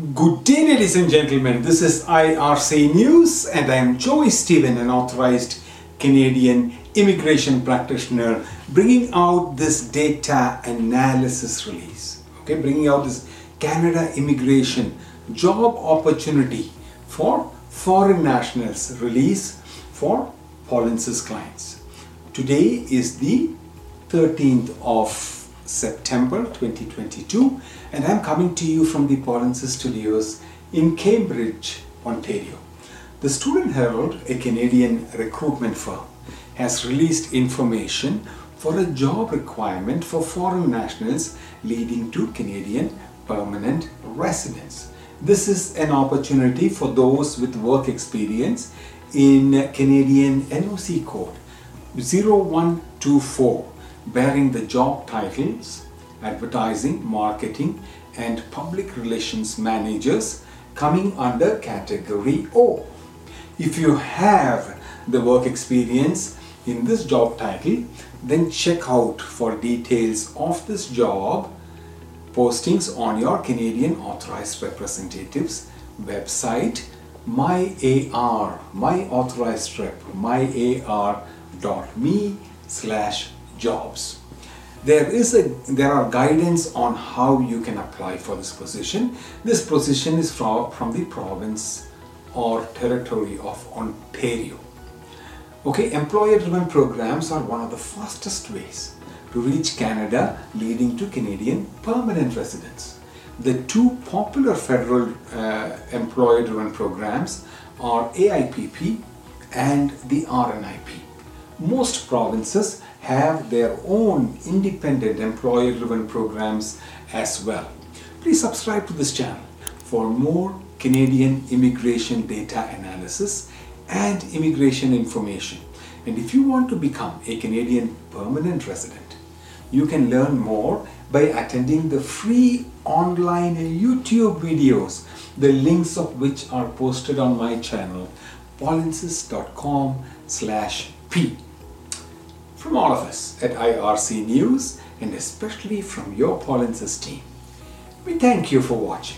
Good day, ladies and gentlemen. This is IRC News, and I am Joey Stephen, an authorized Canadian immigration practitioner, bringing out this data analysis release. Okay, bringing out this Canada immigration job opportunity for foreign nationals release for Polinsys clients. Today is the 13th of September 2022 and I'm coming to you from the Polinsys Studios in Cambridge, Ontario. The Student Herald, a Canadian recruitment firm, has released information for a job requirement for foreign nationals leading to Canadian permanent residence. This is an opportunity for those with work experience in Canadian NOC code 0124 bearing the job titles advertising, marketing and public relations managers coming under category O. If you have the work experience in this job title, then check out for details of this job postings on your Canadian Authorized Representatives website myar my authorized rep myar.me slash jobs. There is a there are guidance on how you can apply for this position. This position is from, from the province or territory of ontario. Okay employer driven programs are one of the fastest ways to reach canada leading to canadian permanent residence the two popular federal uh, employer driven programs are aipp and the rnip most provinces have their own independent employer driven programs as well. Please subscribe to this channel for more Canadian immigration data analysis and immigration information. And if you want to become a Canadian permanent resident, you can learn more by attending the free online YouTube videos, the links of which are posted on my channel, polinsys.com slash p. From all of us at IRC News and especially from your Polinsys team, we thank you for watching.